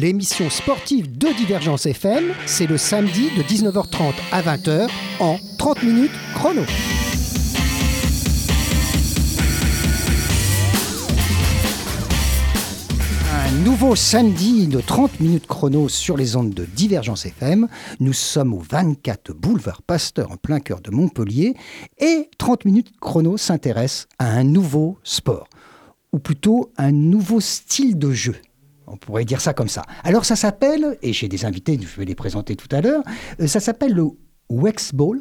30 minutes chrono, l'émission sportive de Divergence FM, c'est le samedi de 19h30 à 20h en 30 minutes chrono. Un nouveau samedi de 30 minutes chrono sur les ondes de Divergence FM. Nous sommes au 24 boulevard Pasteur en plein cœur de Montpellier et 30 minutes chrono s'intéresse à un nouveau sport ou plutôt un nouveau style de jeu. On pourrait dire ça comme ça. Alors ça s'appelle, et j'ai des invités, je vais les présenter tout à l'heure, euh, ça s'appelle le Wexball.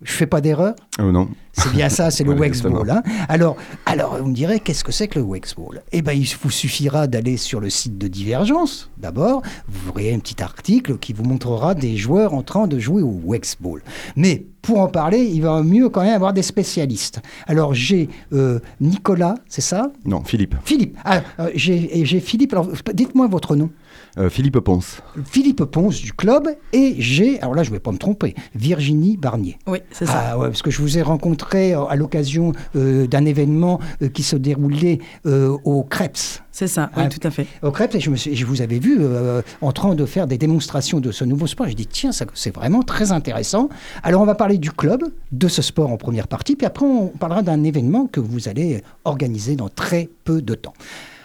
Je fais pas d'erreur Oh non. C'est bien ça, c'est le Voilà, Wexball. hein. Alors, alors, vous me direz, qu'est-ce que c'est que le Wexball Eh bien, il vous suffira d'aller sur le site de Divergence, d'abord. Vous verrez un petit article qui vous montrera des joueurs en train de jouer au Wexball. Mais pour en parler, il va mieux quand même avoir des spécialistes. Alors, j'ai euh, Nicolas, c'est ça? Non, Philippe. Philippe. Ah, euh, j'ai Philippe. Alors, dites-moi votre nom. Euh, Philippe Ponce. Philippe Ponce du club. Et j'ai, alors là, je ne vais pas me tromper, Virginie Barnier. Oui, c'est ça. Ah ouais, parce que je vous ai rencontré euh, à l'occasion euh, d'un événement euh, qui se déroulait euh, au Krebs. C'est ça, oui, Ah, tout à fait. Au Krebs, et je, me suis- je vous avais vu euh, en train de faire des démonstrations de ce nouveau sport. J'ai dit, tiens, ça, c'est vraiment très intéressant. Alors, on va parler du club, de ce sport en première partie, puis après, on parlera d'un événement que vous allez organiser dans très peu de temps.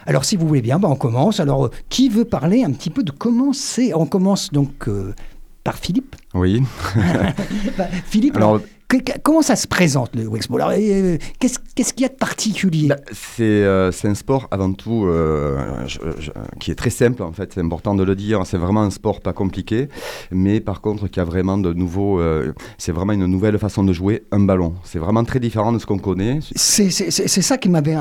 Alors, si vous voulez bien, bah, on commence. Alors, euh, qui veut parler un petit peu de comment c'est? On commence donc euh, par Philippe. Oui. Bah, Philippe, alors, que- comment ça se présente le Wexball euh, Qu'est-ce qu'il y a de particulier? Bah, c'est euh, c'est un sport avant tout euh, je- je- qui est très simple en fait, c'est important de le dire. C'est vraiment un sport pas compliqué, mais par contre qui a vraiment de nouveaux. euh, c'est vraiment une nouvelle façon de jouer un ballon. C'est vraiment très différent de ce qu'on connaît. C'est ça qui m'avait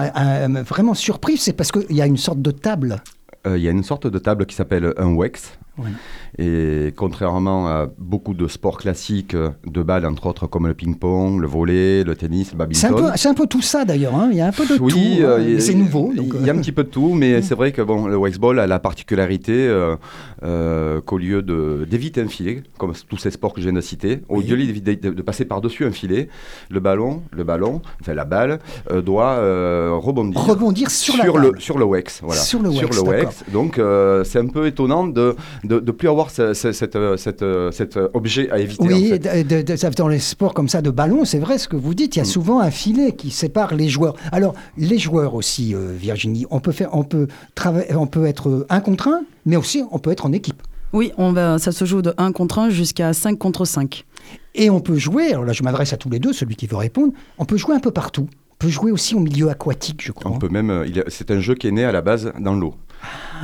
vraiment surpris, c'est parce qu'il y a une sorte de table. Euh, Il y a une sorte de table qui s'appelle un Wex. Ouais. Et contrairement à beaucoup de sports classiques euh, de balles, entre autres comme le ping-pong, le volley, le tennis, le badminton. c'est un peu tout ça d'ailleurs, hein. il y a un peu de Oui, tout. hein. euh, c'est nouveau. donc, Il y a euh, un petit peu de tout, mais c'est vrai que bon, le Wexball a la particularité euh, euh, qu'au lieu de- d'éviter un filet, comme tous ces sports que je viens de citer, au Oui. lieu de, de passer par-dessus un filet, le ballon, le ballon, enfin la balle, euh, doit euh, rebondir. rebondir sur, la le, sur le Wex, voilà. Sur le Wex, d'accord. Wex. Donc euh, c'est un peu étonnant de ne plus avoir ce- ce- cette, euh, cette, euh, cet euh, objet à éviter. Oui, en fait. de- de- de- ça, dans les sports comme ça de ballon, c'est vrai ce que vous dites, il y a Mm. souvent un filet qui sépare les joueurs. Alors, les joueurs aussi, euh, Virginie, on peut, faire, on, peut on peut être un contre un, mais aussi on peut être en équipe. Oui, on va, ça se joue de 1 contre 1 jusqu'à 5 contre 5. Et on peut jouer, alors là je m'adresse à tous les deux, celui qui veut répondre, on peut jouer un peu partout. On peut jouer aussi au milieu aquatique, je crois. On peut même, c'est un jeu qui est né à la base dans l'eau.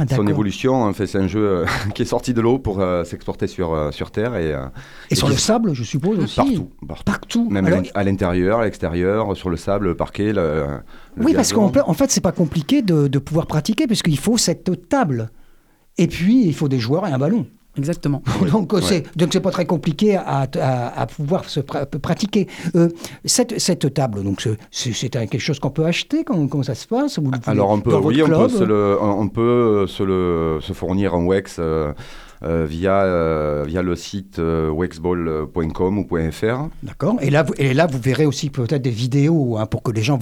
Ah, Son évolution, en fait, c'est un jeu euh, qui est sorti de l'eau pour euh, s'exporter sur, euh, sur Terre et, euh, Et sur le sable, je suppose aussi partout. partout. Partout. Même Alors, à l'intérieur, à l'extérieur, sur le sable, le parquet, le, le oui, parce qu'en en fait, c'est pas compliqué de, de pouvoir pratiquer, puisqu'il faut cette table. Et puis, il faut des joueurs et un ballon. Exactement. donc, euh, ouais. c'est donc c'est pas très compliqué à, à- à pouvoir se pra- pratiquer. Euh, cette, cette table, donc c'est- c'est c'est un- quelque chose qu'on peut acheter? Comment, comment ça se passe? Vous Alors on peut, oui, on peut, club? se, le- on on peut se, le, se fournir en Wex euh, euh, via, euh, via le site euh, wexball.com ou .fr. D'accord. Et là, vous, et là, vous verrez aussi peut-être des vidéos hein, pour que les gens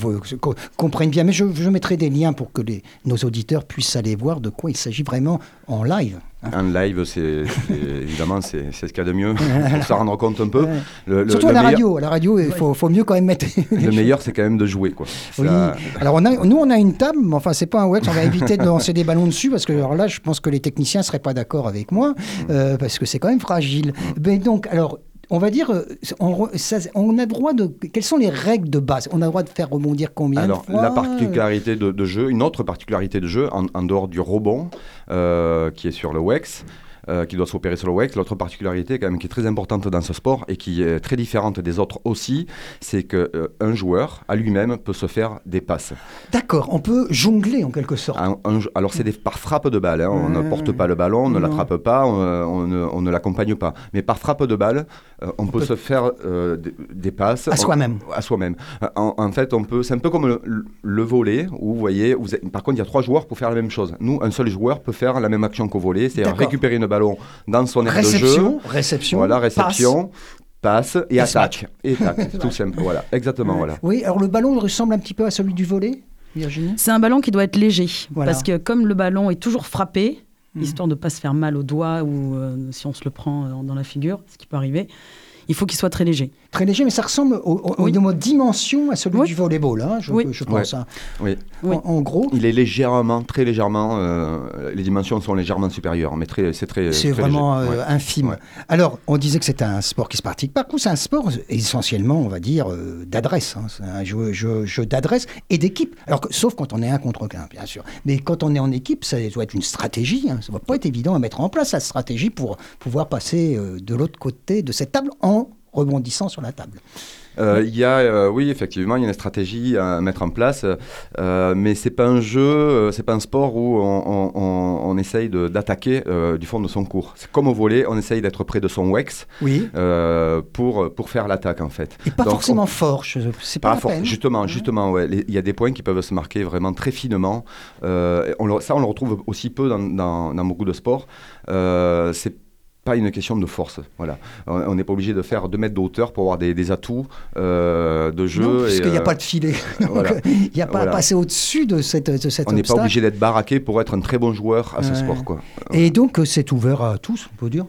comprennent bien. Mais je, je mettrai des liens pour que les, nos auditeurs puissent aller voir de quoi il s'agit vraiment en live. Hein. En live, c'est évidemment c'est ce qu'il y a de mieux pour se rendre compte un peu. Ouais. Le, le- Surtout le à la meilleur- radio. À la radio, il faut, faut mieux quand même mettre. Le meilleur, c'est quand même de jouer, quoi. Oui. Ça- Alors on a, nous on a une table, mais enfin c'est pas un Wex, on va éviter de lancer des ballons dessus parce que alors là je pense que les techniciens seraient pas d'accord avec moi euh, parce que c'est quand même fragile. Mais donc alors on va dire, euh, on, re- ça- on a droit de. Quelles sont les règles de base? On a droit de faire rebondir combien Alors, de fois? la particularité de, de jeu, une autre particularité de jeu, en, en dehors du rebond, euh, qui est sur le WEX, euh, qui doit s'opérer sur le WEX, l'autre particularité quand même qui est très importante dans ce sport et qui est très différente des autres aussi, c'est que euh, joueur à lui-même peut se faire des passes. D'accord, on peut jongler en quelque sorte. Un- un jou- alors c'est par frappe de balle, hein, on ne porte pas le ballon, on ne l'attrape pas, on, on ne, l'accompagne pas. Mais par frappe de balle, euh, on, peut, peut- se faire euh, des, des passes. À soi-même. à soi-même. En, en fait, on peut, c'est un peu comme le, le volet, où vous voyez, vous êtes- par contre, il y a trois joueurs pour faire la même chose. Nous, un seul joueur peut faire la même action qu'au volet, c'est-à-dire récupérer le ballon dans son aire de jeu. Réception. Voilà, passe. réception, passe, et Et attaque. Et attaque, tout simple. Voilà, exactement, voilà. Oui, alors le ballon ressemble un petit peu à celui du volet Virginie? C'est un ballon qui doit être léger. Voilà. Parce que comme le ballon est toujours frappé, Mhm. histoire de ne pas se faire mal au doigt ou euh, si on se le prend euh, dans la figure, ce qui peut arriver, il faut qu'il soit très léger. Très léger, mais ça ressemble au, au- au Oui. dimension à celui Oui. du volleyball, hein, je, Oui. je pense. hein. Oui. Oui. En, en gros, Il est légèrement, très légèrement, euh, les dimensions sont légèrement supérieures, mais très, c'est très. c'est vraiment léger. euh, Ouais. infime. Ouais. Alors, on disait que c'est un sport qui se pratique partout. C'est un sport essentiellement, on va dire, euh, d'adresse. hein. C'est un jeu, jeu- jeu d'adresse et d'équipe. Alors, que- sauf quand on est un contre un, bien sûr. Mais quand on est en équipe, ça doit être une stratégie. hein. Ça ne va pas être évident à mettre en place, la stratégie, pour pouvoir passer euh, de l'autre côté de cette table en rebondissant sur la table. Euh, Il y a, euh, oui, effectivement, il y a une stratégie à mettre en place, euh, mais c'est pas un jeu, euh, c'est pas un sport où on, on- on- on essaye d'attaquer du fond de son cours. C'est comme au volet, on essaye d'être près de son wax Oui. pour, pour faire l'attaque en fait. Et pas Donc, forcément on- fort. je- C'est pas, Pas la fort, peine. justement, Ouais. justement, ouais. Il y a des points qui peuvent se marquer vraiment très finement. On le- ça, on le retrouve aussi peu dans, dans- dans beaucoup de sports. C'est pas une question de force. Voilà. On n'est pas obligé de faire 2 mètres de hauteur pour avoir des, des atouts euh, de jeu. Non, et, puisqu'il n'y a euh, pas de filet. Donc, voilà. il n'y a pas Voilà. à passer au-dessus de, cette, de cet on n'est pas obligé d'être baraqué pour être un très bon joueur à ce sport. Quoi. Et donc, euh, c'est ouvert à tous, on peut dire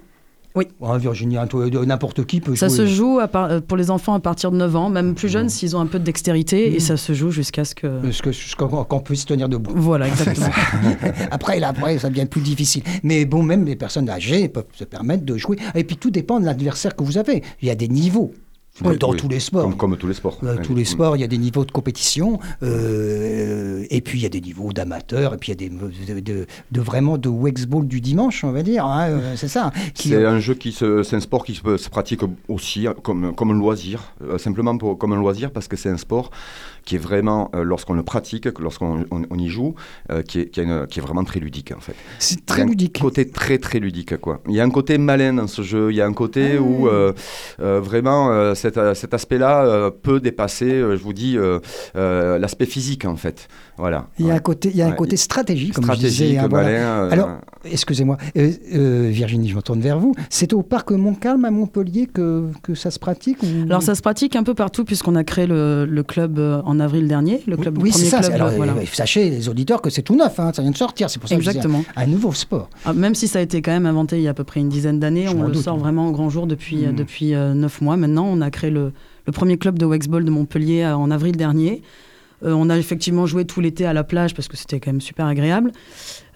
Oui. Ouais, Virginie, de- n'importe qui peut Ça jouer. se joue par- euh, pour les enfants à partir de 9 ans, même plus jeunes s'ils ont un peu de dextérité, et ça se joue jusqu'à ce que... Qu'on puisse tenir debout. Voilà, exactement. après, là, après, ça devient plus difficile. Mais bon, même les personnes âgées peuvent se permettre de jouer. Et puis, tout dépend de l'adversaire que vous avez. Il y a des niveaux. Oui, dans oui. tous les sports. Comme, comme tous les sports. Dans tous les Mm. sports, il y a des niveaux de compétition, euh, et puis il y a des niveaux d'amateurs, et puis il y a des de, vraiment de Wexball du dimanche, on va dire, hein, euh, c'est ça. qui- C'est un jeu qui se, c'est un sport qui se, se pratique aussi euh, comme, comme un loisir, euh, simplement pour, comme un loisir parce que c'est un sport qui est vraiment, euh, lorsqu'on le pratique, que lorsqu'on on, on y joue, qui, est, qui, a une- qui est vraiment très ludique en fait. c'est Il y très a ludique. Un côté très très ludique quoi. Il y a un côté malin dans ce jeu. Il y a un côté Ah où vraiment euh, cet, euh, cet aspect-là euh, peut dépasser, euh, je vous dis, l'aspect physique en fait. Voilà. Il y a un côté, il y a un Ouais, côté il- stratégique, comme je disais. hein, malin. Alors, Excusez-moi, euh, euh, Virginie, je me tourne vers vous. C'est au parc Montcalm à Montpellier que, que ça se pratique ou... Alors ça se pratique un peu partout puisqu'on a créé le, le club euh, en avril dernier, le club oui, le c'est ça. club. c'est- Alors, voilà. sachez, les auditeurs, que c'est tout neuf. hein, ça vient de sortir. C'est pour ça que je disais, Exactement. un nouveau sport. Ah, même si ça a été quand même inventé il y a à peu près une dizaine d'années, on le doute, sort hein. vraiment au grand jour depuis, euh, Mm. depuis neuf mois. Maintenant, on a créé le, le premier club de Wexball de Montpellier en avril dernier. Euh, on a effectivement joué tout l'été à la plage parce que c'était quand même super agréable.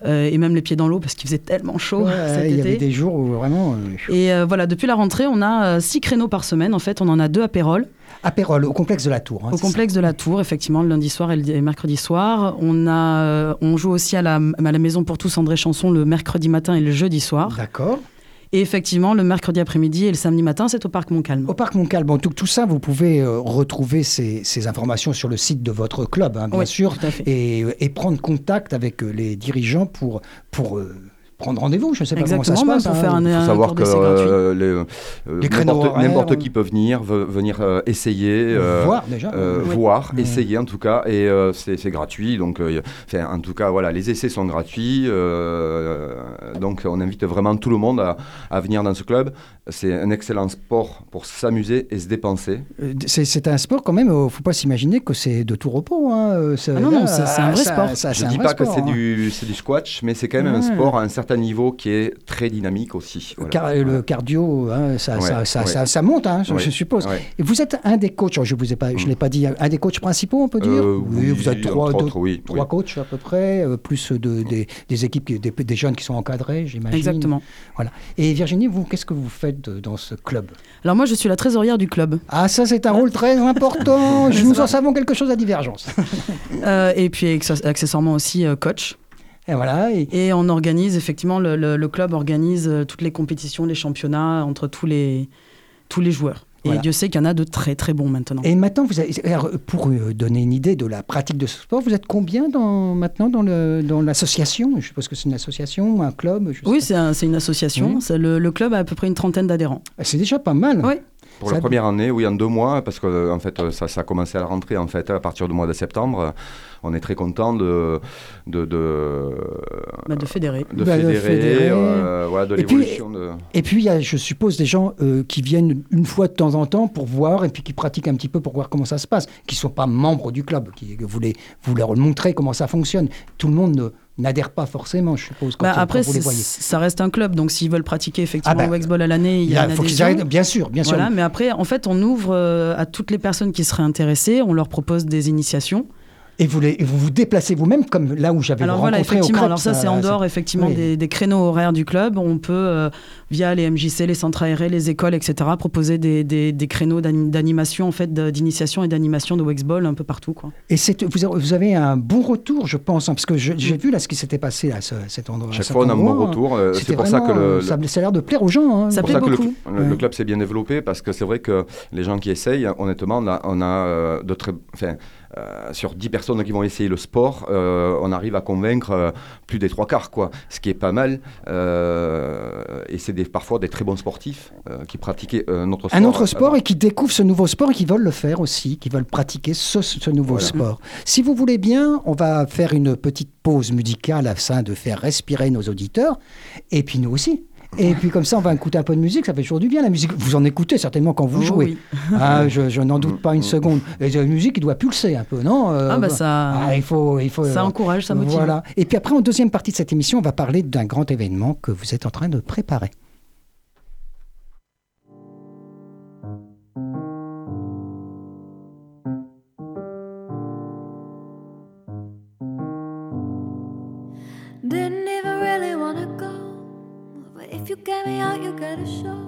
Euh, et même les pieds dans l'eau parce qu'il faisait tellement chaud Ouais, cet il y été. avait des jours où vraiment. euh, Et voilà, depuis la rentrée, on a six créneaux par semaine. En fait, on en a deux à Pérol, Apérol, au complexe de la Tour. hein, au complexe de la Tour, effectivement, le lundi soir et le mercredi soir. On, a, on joue aussi à la, à la Maison pour tous André Chanson le mercredi matin et le jeudi soir. D'accord. Et effectivement, le mercredi après-midi et le samedi matin, c'est au Parc Montcalm. Au parc Montcalm, bon, tout, tout ça, vous pouvez euh, retrouver ces, ces informations sur le site de votre club, hein, bien Oui, sûr, et prendre contact avec euh, les dirigeants pour, pour euh, prendre rendez-vous. Je ne sais pas comment ça se Exactement, passe. pour hein. faire un, Il faut savoir que euh, les, euh, Les n'importe n'importe euh, qui peut venir, ve- venir euh, essayer, euh, Voir déjà. euh, Oui. voir, essayer en tout cas, et euh, c'est c'est gratuit. Donc, euh, en tout cas, voilà, les essais sont gratuits. euh, donc, on invite vraiment tout le monde à, à venir dans ce club. C'est un excellent sport pour s'amuser et se dépenser. C'est c'est un sport quand même, il ne faut pas s'imaginer que c'est de tout repos. hein, Ah non, non, c'est- c'est un vrai ça- sport. ça- Je c'est ne dis pas que sport, c'est hein. du, c'est du squash, mais c'est quand même un sport à un certain niveau qui est très dynamique aussi. Voilà. Car- Le cardio, hein, ça, Ouais, ça, ça, ouais. ça- ça monte, hein, je, Ouais, je suppose. ouais. Et vous êtes un des coachs, je ne Mm. l'ai pas dit, un des coachs principaux, on peut dire Euh, Oui, vous êtes trois, deux- autres, oui, trois oui. coachs à peu près, euh, plus de, des, des équipes, qui- des, des jeunes qui sont encadrés, j'imagine. Exactement. Voilà. Et Virginie, vous, qu'est-ce que vous faites de- dans ce club? Alors moi, je suis la trésorière du club. Ah, ça, c'est un rôle très important. Nous en savons quelque chose à Divergence. Euh, et puis acce- accessoirement aussi coach. Et voilà. Et, Et on organise, effectivement, le, le- le club organise euh, toutes les compétitions, les championnats entre tous les, tous les joueurs. Et Voilà. Dieu sait qu'il y en a de très très bons maintenant. et maintenant, vous avez, alors, pour euh, donner une idée de la pratique de ce sport, vous êtes combien dans, maintenant dans le- dans l'association? Je suppose que c'est une association, un club je Oui, c'est un- c'est une association. Le, le club a à peu près une trentaine d'adhérents. C'est déjà pas mal. Oui. Pour Ça- la première année, oui, en deux mois, parce que en fait, ça, ça a commencé à la rentrée en fait à partir du mois de septembre. On est très content de de de, Bah, de fédérer. de Bah, de fédérer, fédérer. euh, voilà, de Et puis- l'évolution de. Et puis, il y a, je suppose, des gens euh, qui viennent une fois de temps en temps pour voir et puis qui pratiquent un petit peu pour voir comment ça se passe, qui ne sont pas membres du club, qui vous, les, vous leur montrez comment ça fonctionne. Tout le monde ne- n'adhère pas forcément, je suppose, quand, Bah, après, vous les voyez. ça reste un club, donc s'ils veulent pratiquer effectivement Ah bah, le Wexball à l'année, il y a faut qu'ils bien sûr, bien sûr. Voilà, mais après, en fait, on ouvre euh, à toutes les personnes qui seraient intéressées, on leur propose des initiations. Et vous, les- et vous vous déplacez vous-même, comme là où j'avais Alors voilà, rencontré au effectivement, Crêpes, alors ça c'est en dehors effectivement oui. des, des créneaux horaires du club. On peut, euh, via les MJC, les centres aérés, les écoles, etc., proposer des, des- des créneaux d'ani- d'animation, en fait, d'initiation et d'animation de Wexball un peu partout. Quoi. Et c'est- vous, avez- vous avez un bon retour, je pense, hein, parce que je- j'ai vu là ce qui s'était passé à ce- cet endroit. à Chaque cet fois, on a un bon endroit. retour. euh, C'est pour ça que le, euh, ça, ça a l'air de plaire aux gens. hein. Ça pour plaît ça que le, beaucoup. le- club s'est bien développé parce que c'est vrai que les gens qui essayent, honnêtement, on a, on a euh, de très, enfin, euh, sur 10 personnes qui vont essayer le sport, euh, on arrive à convaincre euh, plus des trois quarts, quoi. Ce qui est pas mal. et c'est des- parfois des très bons sportifs qui pratiquaient notre sport. un autre sport avant. et qui découvrent ce nouveau sport et qui veulent le faire aussi, qui veulent pratiquer ce, ce nouveau Voilà. sport. Si vous voulez bien, on va faire une petite pause musicale afin de faire respirer nos auditeurs et puis nous aussi. Et puis comme ça, on va écouter un peu de musique, ça fait toujours du bien la musique. Vous en écoutez certainement quand vous Oh jouez. oui. Ah, je, je n'en doute pas une seconde. Et la musique, il doit pulser un peu, non Euh, Ah bah ça, ah, il faut, il faut. ça encourage, ça motive. Voilà. Et puis après, en deuxième partie de cette émission, on va parler d'un grand événement que vous êtes en train de préparer. If you get me out, you get a show.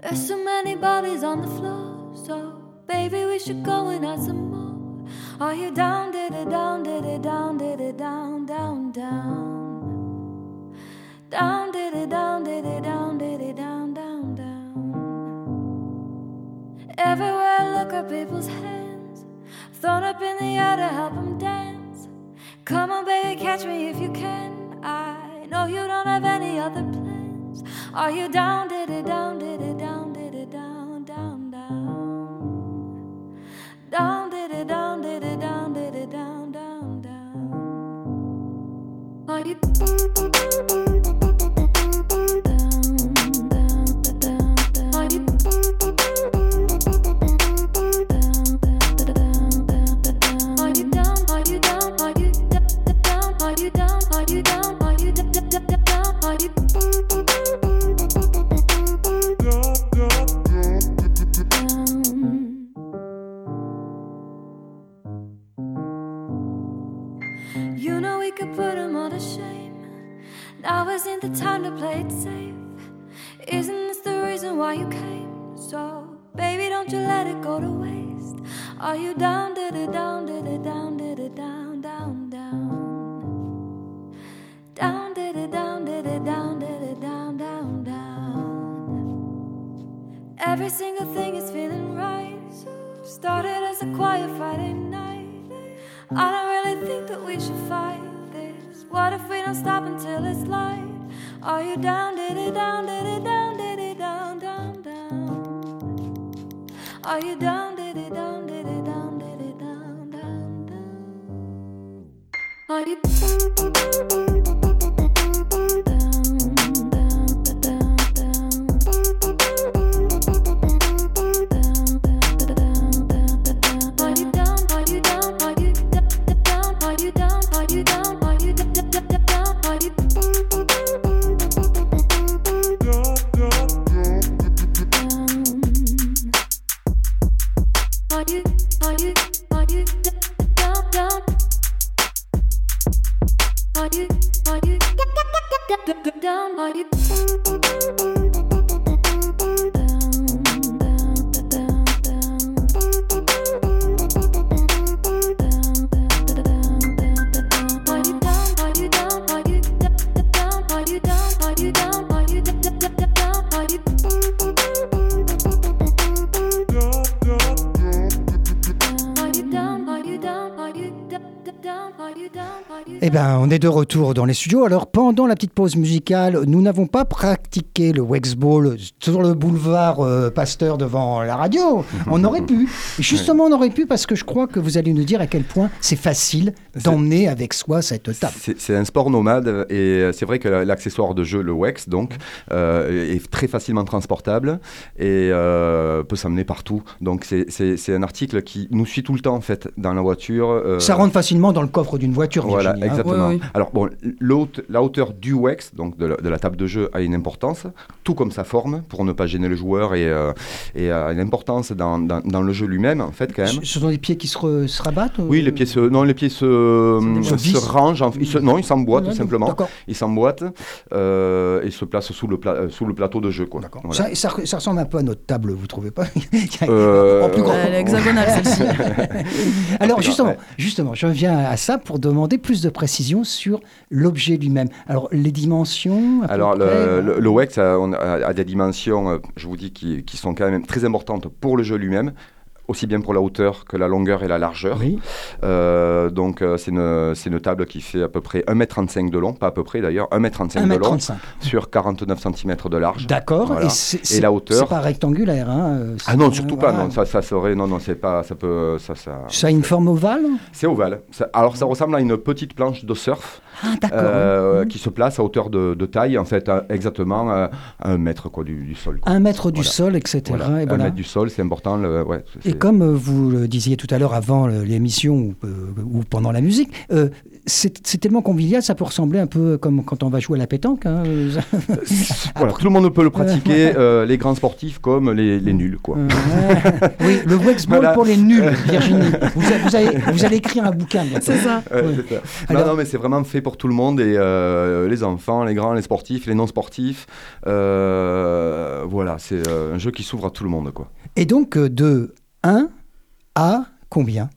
There's so many bodies on the floor, so baby, we should go and add some more. Are you down, did it down, did it down, did it down, down, down? Down, did it down, did it down, did it down, down, down. Everywhere I look at people's hands, thrown up in the air to help them dance. Come on, baby, catch me if you can. I know you don't have any other plans. Are you down, did it down, did it down, retour dans les studios. Alors, pendant la petite pause musicale, nous n'avons pas pratiqué le Wexball sur le boulevard euh, Pasteur devant la radio. On aurait pu. Justement, on aurait pu parce que je crois que vous allez nous dire à quel point c'est facile d'emmener avec soi cette table. C'est c'est un sport nomade et euh, c'est vrai que l'accessoire de jeu, le Wex, donc, euh, est très facilement transportable et euh, peut s'amener partout. Donc c'est- un article qui nous suit tout le temps en fait dans la voiture. euh, Ça rentre facilement dans le coffre d'une voiture. Voilà, Virginie, hein. exactement. Oui, oui. Alors bon, la hauteur du Wex, donc de la, de la table de jeu, a une importance, tout comme sa forme, pour ne pas gêner le joueur et, euh, et a une importance dans, dans- dans le jeu lui-même, en fait, quand même. Ce sont des pieds qui se, re- se rabattent Oui, euh, les pieds se, non, les pieds se, Se se, vissent. rangent, en- ils se- non, ils s'emboîtent tout simplement. Ils s'emboîtent euh, et se placent sous le, pla- euh, sous le plateau de jeu. Quoi. Voilà. Ça, ça- ça ressemble un peu à notre table, vous trouvez pas? Euh, En plus grand. Elle est hexagonale, celle-ci. Alors justement, justement, je viens à ça pour demander plus de précision sur l'objet lui-même. Alors les dimensions. Alors, le, le, le WEX a, a- a des dimensions, euh, je vous dis, qui, qui sont quand même très importantes pour le jeu lui-même, aussi bien pour la hauteur que la longueur et la largeur. Oui. Euh, donc, euh, c'est une, table qui fait à peu près 1m35 de long, pas à peu près d'ailleurs, 1m35 de long, 1m35. sur 49 cm de large. D'accord. Voilà. Et, Et la hauteur C'est pas rectangulaire. Hein, Ah non, surtout pas, voilà. non, ça, ça serait, non, non, c'est pas, ça peut, ça, ça, Ça a une forme ovale? C'est ovale. Alors, ça ressemble à une petite planche de surf Ah euh, qui se place à hauteur de, de taille, en fait, à- exactement euh, à un mètre quoi, du, du sol. quoi. Un mètre du Voilà. sol, etc. Voilà, Et, un mètre du sol, c'est important. le- ouais, c'est- Et comme euh, vous le disiez tout à l'heure avant euh, l'émission ou, euh, ou pendant la musique, euh, c'est c'est tellement convivial, ça peut ressembler un peu comme quand on va jouer à la pétanque. hein. voilà, tout le monde peut le pratiquer, euh, les grands sportifs comme les, les nuls. Quoi. Euh, oui, le Wexball Voilà. pour les nuls, Virginie. Vous, a- vous allez, vous allez écrire un bouquin. bientôt. C'est ça. Ouais, Ouais. c'est ça. Alors- non, non, mais c'est vraiment fait pour tout le monde, et euh, les enfants, les grands, les sportifs, les non-sportifs. Euh, voilà, c'est euh, un jeu qui s'ouvre à tout le monde. Quoi. Et donc euh, de 1 à combien?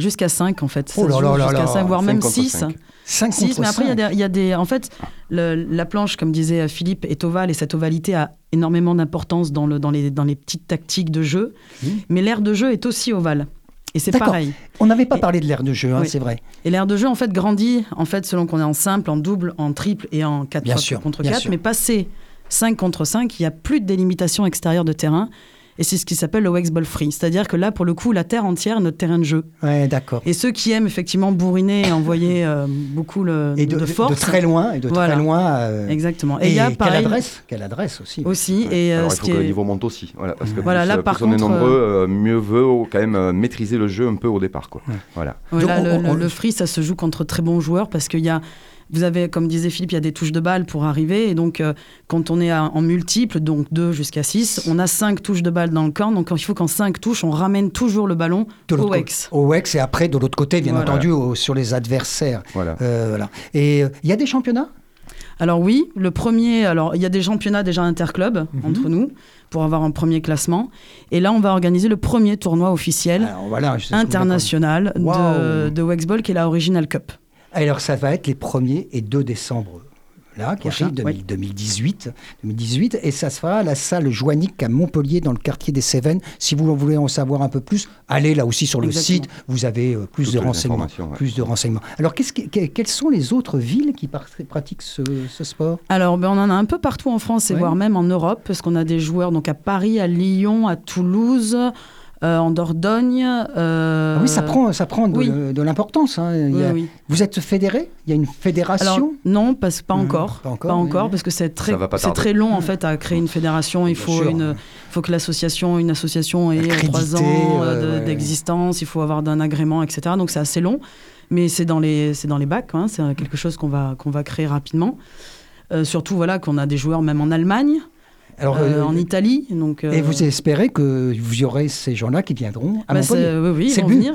Jusqu'à 5 en fait. Oh là se joue là là jusqu'à là, 5, voire même contre 6. cinq. 5 6, contre mais après, il y a 5. des- il y, a des. En fait, le- la planche, comme disait Philippe, est ovale et cette ovalité a énormément d'importance dans, le, dans, les, dans les petites tactiques de jeu. Mais l'aire de jeu est aussi ovale. Et c'est pareil. On n'avait pas Et- parlé de l'air de jeu, hein, Oui. c'est vrai. Et l'aire de jeu, en fait, grandit en fait, selon qu'on est en simple, en double, en triple et en 4 Bien sûr, contre bien 4. sûr. Mais passé 5 contre 5, il n'y a plus de délimitation extérieure de terrain. Et c'est ce qui s'appelle le Wexball Free. C'est-à-dire que là, pour le coup, la terre entière est notre terrain de jeu. Ouais, d'accord. Et ceux qui aiment effectivement bourriner et envoyer euh, beaucoup le, Et de, de force. de très loin, et de Voilà. très loin. euh, Exactement. Et, Et il y a quelle pareil adresse? Quelle adresse aussi. aussi. Et euh, Alors, il faut que le est- niveau monte aussi. Voilà, parce que Voilà, plus, là, euh, par plus on est contre, nombreux, euh, mieux vaut quand même euh, maîtriser le jeu un peu au départ. Quoi. Ouais. Voilà. Voilà, Donc, le, on- le- on- le free, ça se joue contre très bons joueurs parce qu'il y a, vous avez, comme disait Philippe, il y a des touches de balle pour arriver. Et donc, euh, quand on est à- en multiple, donc 2 jusqu'à 6, on a 5 touches de balle dans le camp. Donc, il faut qu'en 5 touches, on ramène toujours le ballon De l'autre au côté- Wex. Au Wex et après de l'autre côté, bien Voilà. entendu, au- sur les adversaires. Voilà. Euh, voilà. Et euh, il y a des championnats? Alors oui, le premier, alors il y a des championnats déjà interclubs Mhm. entre nous pour avoir un premier classement. Et là, on va organiser le premier tournoi officiel Alors, voilà, vous international de, de Wexball qui est la Original Cup. Alors ça va être les 1er et 2 décembre. Là, qui Prochain, arrive, 2000 oui. 2018, 2018, et ça se fera à la salle Joannick à Montpellier, dans le quartier des Cévennes. Si vous voulez en savoir un peu plus, allez là aussi sur le Exactement. site, vous avez euh, plus Toutes de renseignements. ouais. Plus de renseignements. Alors, qu'est-ce que- que- quelles sont les autres villes qui pratiquent ce, ce sport? Alors, ben, on en a un peu partout en France et Ouais. voire même en Europe, parce qu'on a des joueurs donc à Paris, à Lyon, à Toulouse, euh, en Dordogne. euh, Ah Oui, ça prend, ça prend de, oui. de l'importance. hein. Il y oui, a- oui. Vous êtes fédéré? Il y a une fédération? Alors, non, parce, pas Mhm, encore. pas encore, oui, oui. parce que c'est très, pas c'est très long en fait à créer une fédération. Il Bien faut, sûr. une, faut que l'association, une association ait trois ans euh, ouais, de- ouais. d'existence. Il faut avoir d'un agrément, etc. Donc c'est assez long, mais c'est dans les, c'est dans les bacs. hein. C'est quelque chose qu'on va, qu'on va créer rapidement. Euh, surtout voilà qu'on a des joueurs même en Allemagne, Alors, euh, euh, en Italie. Donc, Et euh, vous espérez que vous y aurez ces gens-là qui viendront à bah, Montpellier c'est- oui, oui, ils C'est vont venir,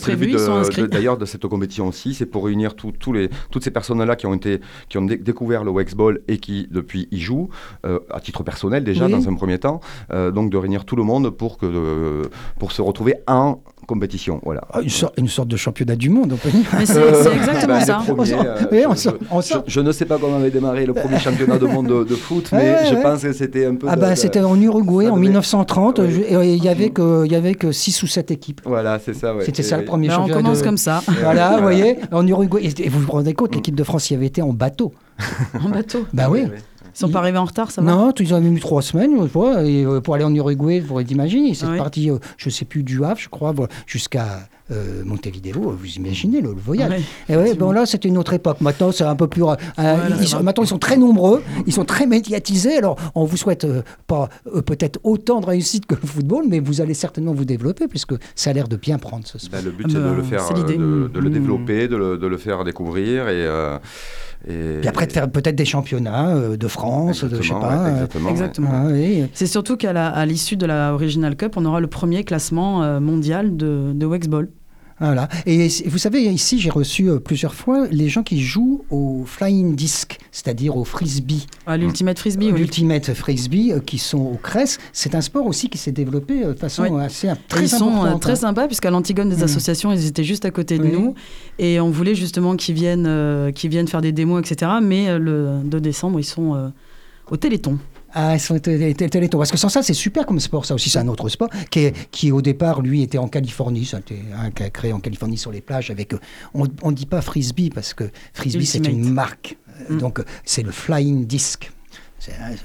prévu, ils sont inscrits. D'ailleurs, de cette compétition aussi, c'est pour réunir tous- tous les, toutes ces personnes-là qui ont, été, qui ont dé- découvert le Wexball et qui, depuis, y jouent, euh, à titre personnel déjà, Oui. dans un premier temps. Euh, donc, de réunir tout le monde pour, que, euh, pour se retrouver en compétition. Voilà. Ah, Une, sorte, une sorte de championnat du monde, on peut dire. C'est exactement Bah, ça. premier, On euh, je, on on ne sais pas comment avait démarré le premier championnat du monde de, de foot, mais Ouais, je ouais. pense que c'était un peu. Ah de- bah de- c'était en Uruguay ça en devait- 1930, Ouais. je- et il y avait que il y avait que 6 ou 7 équipes. Voilà, c'est ça. ouais. C'était ça le premier Bah, on championnat. commence de- comme ça, Voilà, vous voyez, en Uruguay. Et et vous vous rendez compte, l'équipe de France y avait été en bateau. en bateau. Bah oui. Ils sont pas arrivés en retard, ça va Non, ils avaient mis trois semaines je vois, et, euh, pour aller en Uruguay, vous imaginez. C'est Ah oui. parti, euh, je sais plus, du Havre, je crois, voilà, jusqu'à euh, Montevideo. Vous imaginez le, le voyage. Ouais. Et ouais, bon là, c'était une autre époque. Maintenant, c'est un peu plus. euh, ils, sont- maintenant, ils sont très nombreux, ils sont très médiatisés. Alors, on vous souhaite euh, pas euh, peut-être autant de réussite que le football, mais vous allez certainement vous développer, puisque ça a l'air de bien prendre ce sport. Bah, le but, Ah c'est de bah, le faire, c'est l'idée. de, de le Mmh. développer, de le, de le faire découvrir et. Et Puis après, de faire peut-être des championnats euh, de France, de, je sais Exactement, pas. ouais, euh, exactement, ouais. Ah. C'est surtout qu'à l'issue de la Original Cup, on aura le premier classement euh, mondial de, de Wexball. Voilà. Et vous savez, ici, j'ai reçu euh, plusieurs fois les gens qui jouent au flying disc, c'est-à-dire au frisbee, Ah, L'Ultimate Frisbee, oui. l'ultimate frisbee, euh, qui sont au CRES. C'est un sport aussi qui s'est développé euh, de façon Oui. assez très Ils sont très hein. sympas puisqu'à l'Antigone des Mm. associations, ils étaient juste à côté de Oui. nous et on voulait justement qu'ils viennent, qu'ils viennent faire des démos, etc. Mais le 2 décembre, ils sont au Téléthon. Ah, télé- télé- téléthon. Parce que sans ça, c'est super comme sport. Ça aussi, c'est un autre sport qui, est- qui au départ, lui, était en Californie. Ça a été hein, qui a créé en Californie sur les plages avec. euh, On ne dit pas frisbee parce que frisbee, c'est une marque. Euh, Mm. Donc, euh, c'est le flying disc.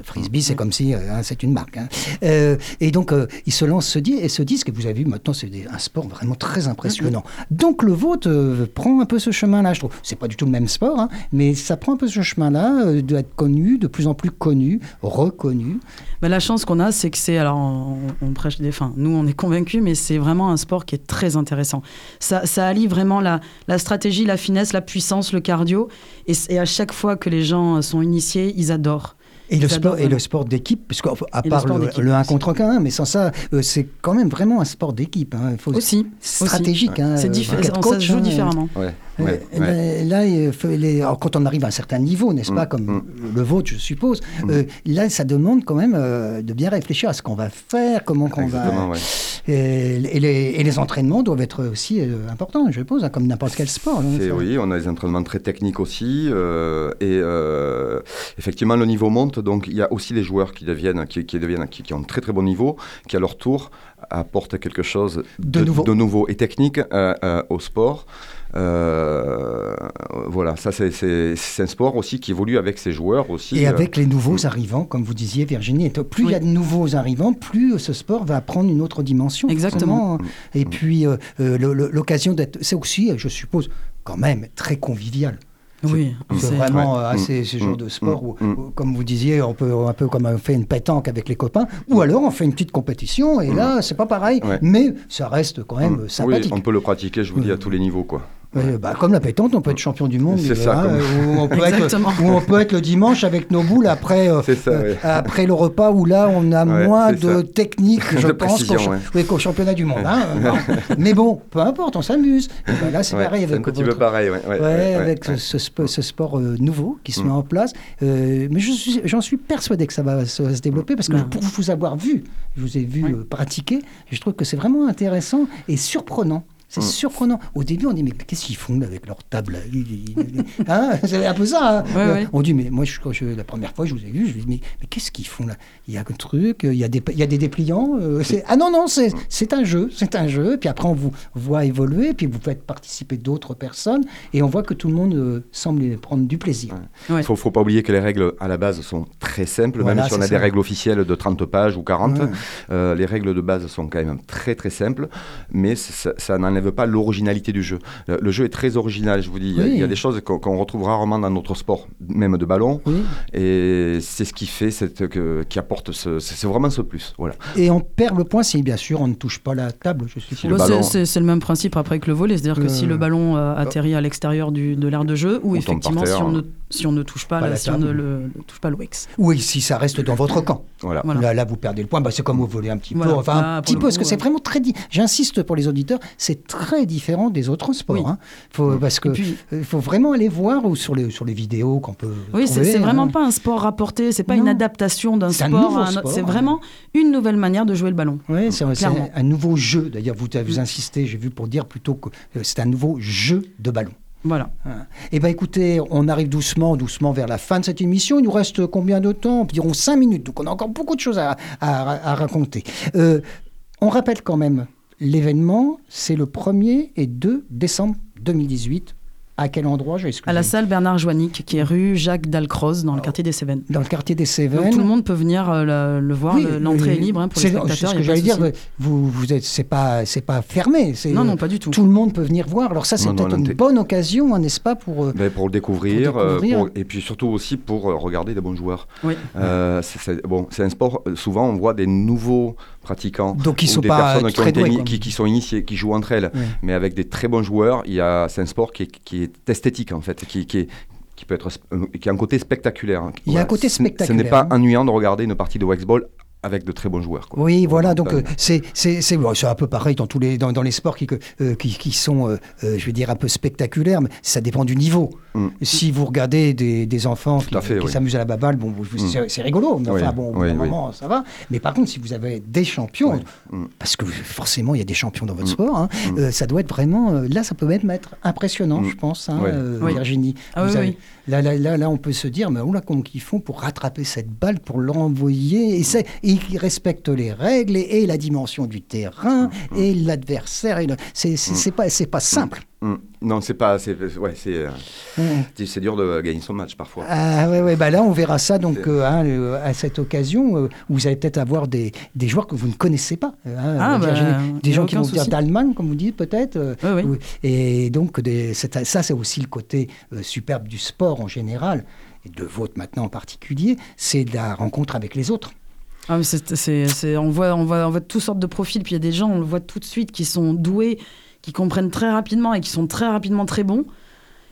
Frisbee, c'est comme si hein, c'est une marque. hein. Euh, et donc, euh, il se lance ce, di- et ce disque, et vous avez vu, maintenant, c'est un sport vraiment très impressionnant. Donc, le vôtre euh, prend un peu ce chemin-là, je trouve. C'est pas du tout le même sport, hein, mais ça prend un peu ce chemin-là, d'être connu, de plus en plus connu, reconnu. Bah, la chance qu'on a, c'est que c'est. Alors, on, on prêche des fins. Nous, on est convaincus, mais c'est vraiment un sport qui est très intéressant. Ça, ça allie vraiment la, la stratégie, la finesse, la puissance, le cardio. Et à chaque fois que les gens sont initiés, ils adorent. Et le, sport, et le sport d'équipe, parce qu'à le part le, d'équipe le 1 aussi. contre 1, mais sans ça, euh, c'est quand même vraiment un sport d'équipe. Hein. Il faut Aussi. stratégique. Hein, C'est euh, on- coach, ça se joue hein. différemment. Ouais, ouais, ouais. là, les- quand on arrive à un certain niveau, n'est-ce Mm, pas, comme mm. le vôtre, je suppose, euh, là, ça demande quand même euh, de bien réfléchir à ce qu'on va faire, comment qu'on va. Ouais. Et, et les, et les entraînements doivent être aussi euh, importants, je suppose, hein, comme n'importe quel sport. hein, oui, on a des entraînements très techniques aussi. et effectivement, le niveau monte. Donc, il y a aussi les joueurs qui deviennent, qui, qui deviennent, qui, qui ont un très très bon niveau, qui à leur tour apportent quelque chose De nouveau. nouveau et technique euh, euh, au sport. Euh, voilà, ça c'est- c'est c'est un sport aussi qui évolue avec ses joueurs aussi. Et avec les nouveaux arrivants, comme vous disiez, Virginie, et plus il y a de nouveaux arrivants, plus ce sport va prendre une autre dimension. Exactement. forcément. Et puis, le- le- l'occasion d'être. C'est aussi, je suppose, quand même très convivial. Oui. C'est vraiment Ouais. euh, assez Mm. ce genre Mm. de sport où, Mm. où, comme vous disiez, on peut un peu comme on fait une pétanque avec les copains, ou alors on fait une petite compétition et là c'est pas pareil, Ouais. mais ça reste quand même mm, sympathique. Oui, on peut le pratiquer, je vous dis, à Mm. tous les niveaux. quoi. Bah, comme la pétanque, on peut être champion du monde. C'est ça, hein, comme- où on peut être, Exactement. où on peut être le dimanche avec nos boules après, euh, ça, euh, ouais. après le repas où là on a Ouais, moins de ça. technique, je De pense, qu'au ouais. qu'au championnat du monde. hein. Mais bon, peu importe, on s'amuse. Et ben là c'est Ouais, pareil c'est un avec petit peu votre- pareil. Ouais, ouais, Ouais, ouais, avec ouais. Ce, ce spo- ce sport euh, nouveau qui se Mm. met en place. Euh, mais je suis- j'en suis persuadé que ça va se, se développer parce que Ben. pour vous avoir vu, je vous ai vu euh, pratiquer, je trouve que c'est vraiment intéressant et surprenant. C'est Mm. surprenant. Au début, on dit, mais qu'est-ce qu'ils font là, avec leur table hein? C'est un peu ça. hein? Ouais, ouais. On dit, mais moi, je, quand je- la première fois, je vous ai vu, je me dis, mais, mais qu'est-ce qu'ils font là? Il y a un truc, il y a des, il y a des dépliants. euh, ah non, non, c'est c'est un jeu, c'est un jeu. Puis après, on vous voit évoluer, puis vous faites participer d'autres personnes, et on voit que tout le monde euh, semble prendre du plaisir. Ouais. Il faut, faut pas oublier que les règles à la base sont très simples, Voilà, même si on a des règles officielles de 30 pages ou 40. Ouais. euh, les règles de base sont quand même très très simples, mais ça, ça n'enlève pas l'originalité du jeu. Le, le jeu est très original, je vous dis. Il y a- Oui. Il y a des choses qu'on retrouve rarement dans notre sport, même de ballon, Oui. et c'est ce qui fait, cette, que, qui apporte ce, c'est vraiment ce plus. Voilà. Et on perd le point si, bien sûr, on ne touche pas la table, je. Si Bah, c'est- le même principe après que le volet, c'est-à-dire que Euh, si le ballon euh, atterrit à l'extérieur du- de l'aire de jeu, ou effectivement si on, ne, si on ne touche pas, Pas la- la si on ne le, ne touche pas Wex. Oui, si ça reste dans votre camp. Voilà. Voilà. Là, là, vous perdez le point. Bah, c'est comme au volet un petit Voilà. peu. Enfin, Ah, un pour petit peu, parce que c'est vraiment très. di- J'insiste pour les auditeurs, c'est très différent des autres sports. Oui. hein. Faut, parce que puis- faut vraiment aller voir ou sur les, sur les vidéos qu'on peut Oui, c'est vraiment hein. pas un sport rapporté, c'est pas Non. une adaptation d'un un sport un sport, c'est hein. vraiment une nouvelle manière de jouer le ballon. Oui, c'est un, un nouveau jeu. D'ailleurs, vous, vous insistez, j'ai vu pour dire plutôt que euh, c'est un nouveau jeu de ballon. Voilà. Eh bien, écoutez, on arrive doucement, doucement vers la fin de cette émission. Il nous reste combien de temps? Environ 5 minutes. Donc, on a encore beaucoup de choses à, à- à raconter. Euh, on rappelle quand même, l'événement, c'est le 1er et 2 décembre 2018. À quel endroit je À la salle Bernard Joannick, qui est rue Jacques Dalcroze, dans le quartier des Cévennes. Dans le quartier des Donc Cévennes. tout le monde peut venir euh, le, le voir, Oui, l'entrée est libre hein, pour les c'est- spectateurs. C'est ce que j'allais dire. Vous, vous êtes, c'est pas, c'est pas fermé. Non, non, pas du tout. Tout le monde peut venir voir. Alors ça, c'est peut-être une bonne occasion, hein, n'est-ce pas, pour. euh, Ben, pour le découvrir, Pour euh, découvrir. pour- et puis surtout aussi pour regarder des bons joueurs. Oui. Euh, c'est- bon, c'est un sport, souvent on voit des nouveaux pratiquants Donc, ils ou sont des pas personnes qui, doués, qui, qui sont initiées, qui jouent entre elles, mais avec des très bons joueurs. Il y a, c'est un sport qui est, qui est esthétique en fait, qui, qui est qui peut être euh, qui a un côté spectaculaire. Il y a un côté n'est- Ce spectaculaire, n'est pas hein. ennuyant de regarder une partie de Waxball avec de très bons joueurs. quoi. Oui, voilà, donc Euh, c'est c'est bon, un peu pareil dans tous les dans, dans les sports qui, euh, qui qui sont euh, euh, je vais dire un peu spectaculaires, mais ça dépend du niveau. Mm. Si vous regardez des, des enfants Tout qui, oui. s'amusent à la baballe, bon, Mm. c'est- rigolo, mais Oui, enfin bon, oui, moment ça va. Mais par contre, si vous avez des champions, Oui. Mm. parce que forcément il y a des champions dans votre Mm. sport, hein, Mm. euh, ça doit être vraiment là, ça peut même être impressionnant, Mm. je pense, hein, euh. Virginie. Ah Vous oui, avez- oui. Là, là, là, là, on peut se dire, mais oula, comment qu'ils font pour rattraper cette balle, pour l'envoyer, et, et ils respectent les règles, et, et la dimension du terrain, et l'adversaire. et le- C'est c'est pas, c'est pas simple. Mm. Non, c'est pas. C'est ouais, c'est euh, Mm. c'est- dur de gagner son match parfois. Ah ouais, ouais, bah là, on verra ça donc euh, hein, euh, à cette occasion, euh, où vous allez peut-être avoir des, des joueurs que vous ne connaissez pas. hein, Ah, bah, des gens qui vont venir d'Allemagne, comme vous dites, peut-être. euh, Oui. Et donc, des- ça, c'est aussi le côté euh, superbe du sport en général, et de votre maintenant en particulier, c'est la rencontre avec les autres. Ah, mais c'est- c'est- on, voit, on, voit, on voit toutes sortes de profils, puis il y a des gens, on le voit tout de suite, qui sont doués, qui comprennent très rapidement et qui sont très rapidement très bons.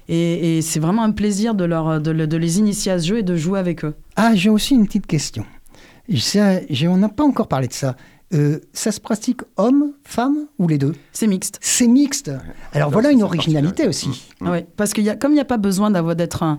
Et, et c'est vraiment un plaisir de, leur, de, le- de les initier à ce jeu et de jouer avec eux. Ah, j'ai aussi une petite question. Ça, j'ai- on n'a pas encore parlé de ça. Euh, ça se pratique homme, femme ou les deux? C'est mixte. C'est mixte. Alors voilà une originalité aussi. Mm. Ah ouais, parce que y a, comme il n'y a pas besoin d'avoir d'être un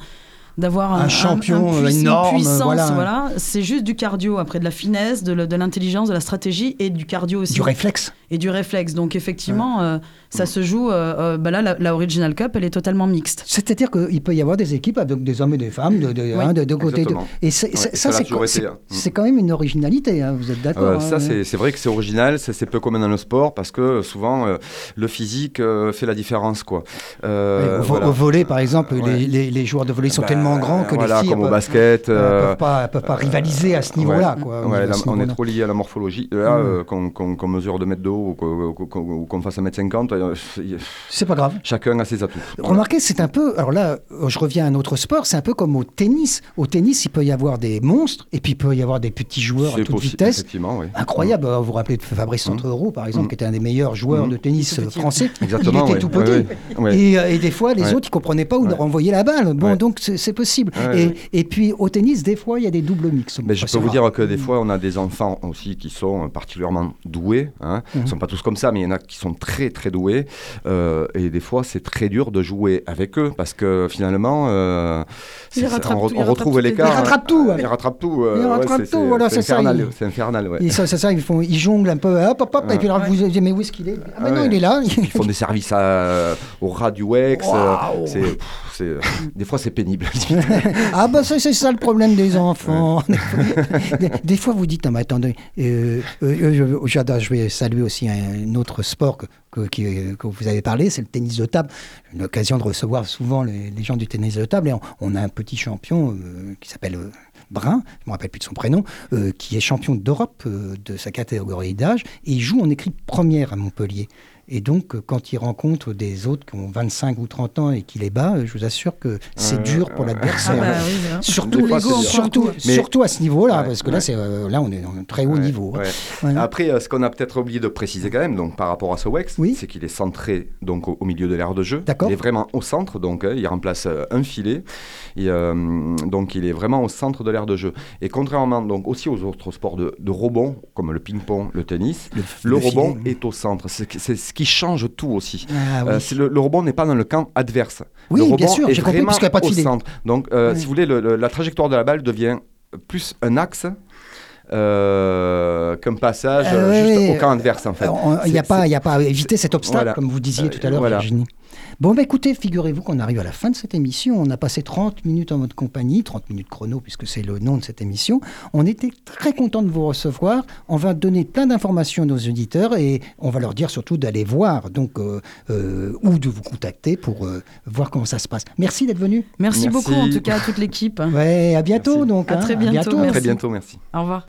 d'avoir Un champion, un, puiss- énorme, une puissance, voilà. voilà. c'est juste du cardio, après de la finesse, de, l'intelligence, de la stratégie et du cardio aussi. Du réflexe. et du réflexe. Donc effectivement, euh, ça se joue. euh, euh, bah là, la, la Original Cup, elle est totalement mixte. C'est-à-dire qu'il peut y avoir des équipes avec des hommes et des femmes de, de, Oui, hein, de deux côtés. de-. Et Ouais, ça, c'est hein. quand même une originalité, hein, vous êtes d'accord Euh, hein, ça, ouais. c'est c'est vrai que c'est original, c'est c'est peu commun dans le sport parce que souvent euh, le physique euh, fait la différence. Quoi. Euh, au, vo- voilà. au volet, par exemple, Ouais. les, les- les joueurs de volley sont Bah, tellement grands que voilà, les filles comme au peuvent, basket. euh, euh, peuvent pas, peuvent pas rivaliser à ce niveau-là. Quoi, niveau- là, à ce on est trop lié à la morphologie. Là, Mm. euh, qu'on qu'on- qu'on mesure 2 mètres de haut ou qu'on- qu'on ou qu'on fasse 1m50, euh, y- C'est pas grave. chacun a ses atouts. Voilà. Remarquez, c'est un peu. Alors là, je reviens à un autre sport. C'est un peu comme au tennis. Au tennis, il peut y avoir des monstres et puis il peut y avoir des petits joueurs à C'est toute possible, vitesse. Effectivement, oui. Incroyable. Vous vous rappelez de Fabrice Mm. Centreau, par exemple, Mm. qui était un des meilleurs joueurs Mm. de tennis français. Exactement, il était tout petit. Et, euh, et des fois, les Ouais. autres, ils comprenaient pas où Ouais. leur envoyer la balle. Bon, Ouais. donc c'est c'est possible. Ouais, et, et puis au tennis, des fois, il y a des doubles mix. Mais je peux vous rare. dire que des fois, on a des enfants aussi qui sont particulièrement doués. Hein. Ils Mhm. ne sont pas tous comme ça, mais il y en a qui sont très très doués. Euh, et des fois, c'est très dur de jouer avec eux parce que finalement, euh, on, re- tout, on ils retrouve l'écart. Ils rattrapent tout, hein. Ils rattrapent tout. euh, Ils rattrapent c'est- tout, c'est- voilà, c'est c'est ça, infernal, ils- C'est infernal, ouais. C'est ça, ils, font, ils jonglent un peu, hop, hop, hop, et puis alors Ouais. vous dites, mais où est-ce qu'il est? Ah, mais Ah non, ouais. il est là. Ils font des services au ras du WEX. euh, des fois, c'est pénible. ah, bah c'est ça le problème des enfants. des, des fois, vous dites, non, mais attendez, euh, euh, je, j'adore, je vais saluer aussi un autre sport que, que, qui- que vous avez parlé, c'est le tennis de table. J'ai l'occasion de recevoir souvent les, les gens du tennis de table, et on, on a un petit champion euh, qui s'appelle. euh, Brun, je ne me rappelle plus de son prénom, euh, qui est champion d'Europe euh, de sa catégorie d'âge, et joue en équipe première à Montpellier. Et donc, euh, quand il rencontre des autres qui ont 25 ou 30 ans et qu'il les bat, euh, je vous assure que c'est Ouais, dur pour ouais. Ah l'adversaire. bah oui. Surtout, fois, Mais- à ce niveau-là, Ouais, parce que là, ouais. c'est, euh, là, on est en très haut Ouais, niveau. hein. ouais. Ouais. Après, euh, ce qu'on a peut-être oublié de préciser quand même, donc par rapport à ce WEX, Oui. c'est qu'il est centré donc au, au milieu de l'aire de jeu. Il est vraiment au centre, donc il remplace euh, un filet. Et, euh, donc il est vraiment au centre de l'aire de jeu. Et contrairement donc aussi aux autres sports de, de rebond, comme le ping-pong, le tennis, le, le rebond filet. est au centre. C'est c'est ce qui qui change tout aussi. Ah, oui. Euh, le, le rebond n'est pas dans le camp adverse. Oui, le rebond bien sûr, j'ai compris, vraiment parce qu'il n'y a pas de au filet. centre. Donc, euh, si vous voulez, le- le- la trajectoire de la balle devient plus un axe euh, qu'un passage Euh, juste ouais, au camp adverse, en fait. Il n'y a, pas- y a pas à éviter cet obstacle, Voilà. comme vous disiez tout à l'heure, voilà. Virginie. Bon, bah, écoutez, figurez-vous qu'on arrive à la fin de cette émission. On a passé 30 minutes en votre compagnie, 30 minutes chrono, puisque c'est le nom de cette émission. On était très content de vous recevoir. On va donner plein d'informations à nos auditeurs et on va leur dire surtout d'aller voir donc, euh, euh, ou de vous contacter pour euh, voir comment ça se passe. Merci d'être venu. Merci, Merci. beaucoup en tout cas à toute l'équipe. Ouais, à bientôt Merci. donc. À hein. très bientôt, Très merci. bientôt, merci. Au revoir.